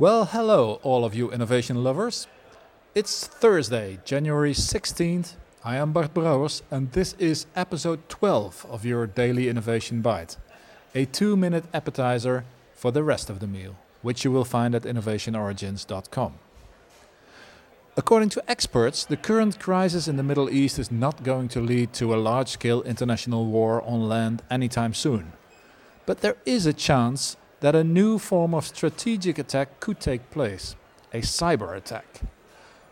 Well, hello, all of you innovation lovers. It's Thursday, January 16th. I am Bart Brouwers, and this is episode 12 of your Daily Innovation Bite, a two minute appetizer for the rest of the meal, which you will find at innovationorigins.com. According to experts, the current crisis in the Middle East is not going to lead to a large scale international war on land anytime soon. But there is a chance that a new form of strategic attack could take place a cyber attack.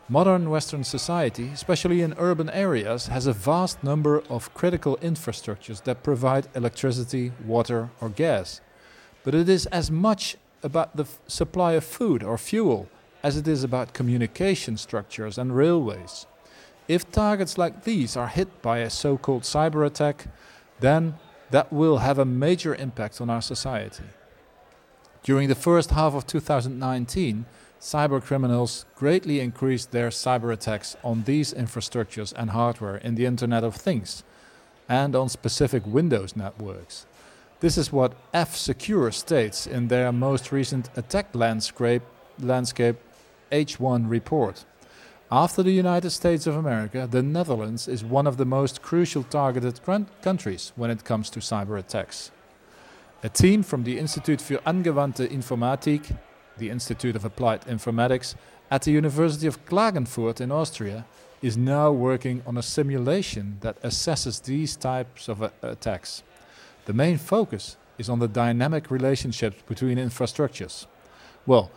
Modern Western society, especially in urban areas, has a vast number of critical infrastructures that provide electricity, water, or gas. But it is as much about the f- supply of food or fuel as it is about communication structures and railways. If targets like these are hit by a so called cyber attack, then that will have a major impact on our society. During the first half of 2019, cyber criminals greatly increased their cyber attacks on these infrastructures and hardware in the Internet of Things and on specific Windows networks. This is what F Secure states in their most recent attack landscape, landscape H1 report. After the United States of America, the Netherlands is one of the most crucial targeted countries when it comes to cyber attacks. A team from the Institute für Angewandte Informatik, the Institute of Applied Informatics, at the University of Klagenfurt in Austria, is now working on a simulation that assesses these types of uh, attacks. The main focus is on the dynamic relationships between infrastructures. Well,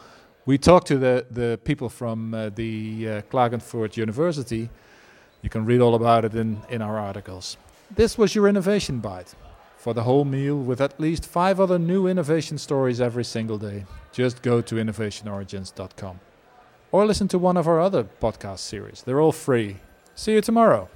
we talked to the, the people from uh, the uh, Klagenfurt University. You can read all about it in, in our articles. This was your innovation bite for the whole meal with at least five other new innovation stories every single day. Just go to innovationorigins.com or listen to one of our other podcast series. They're all free. See you tomorrow.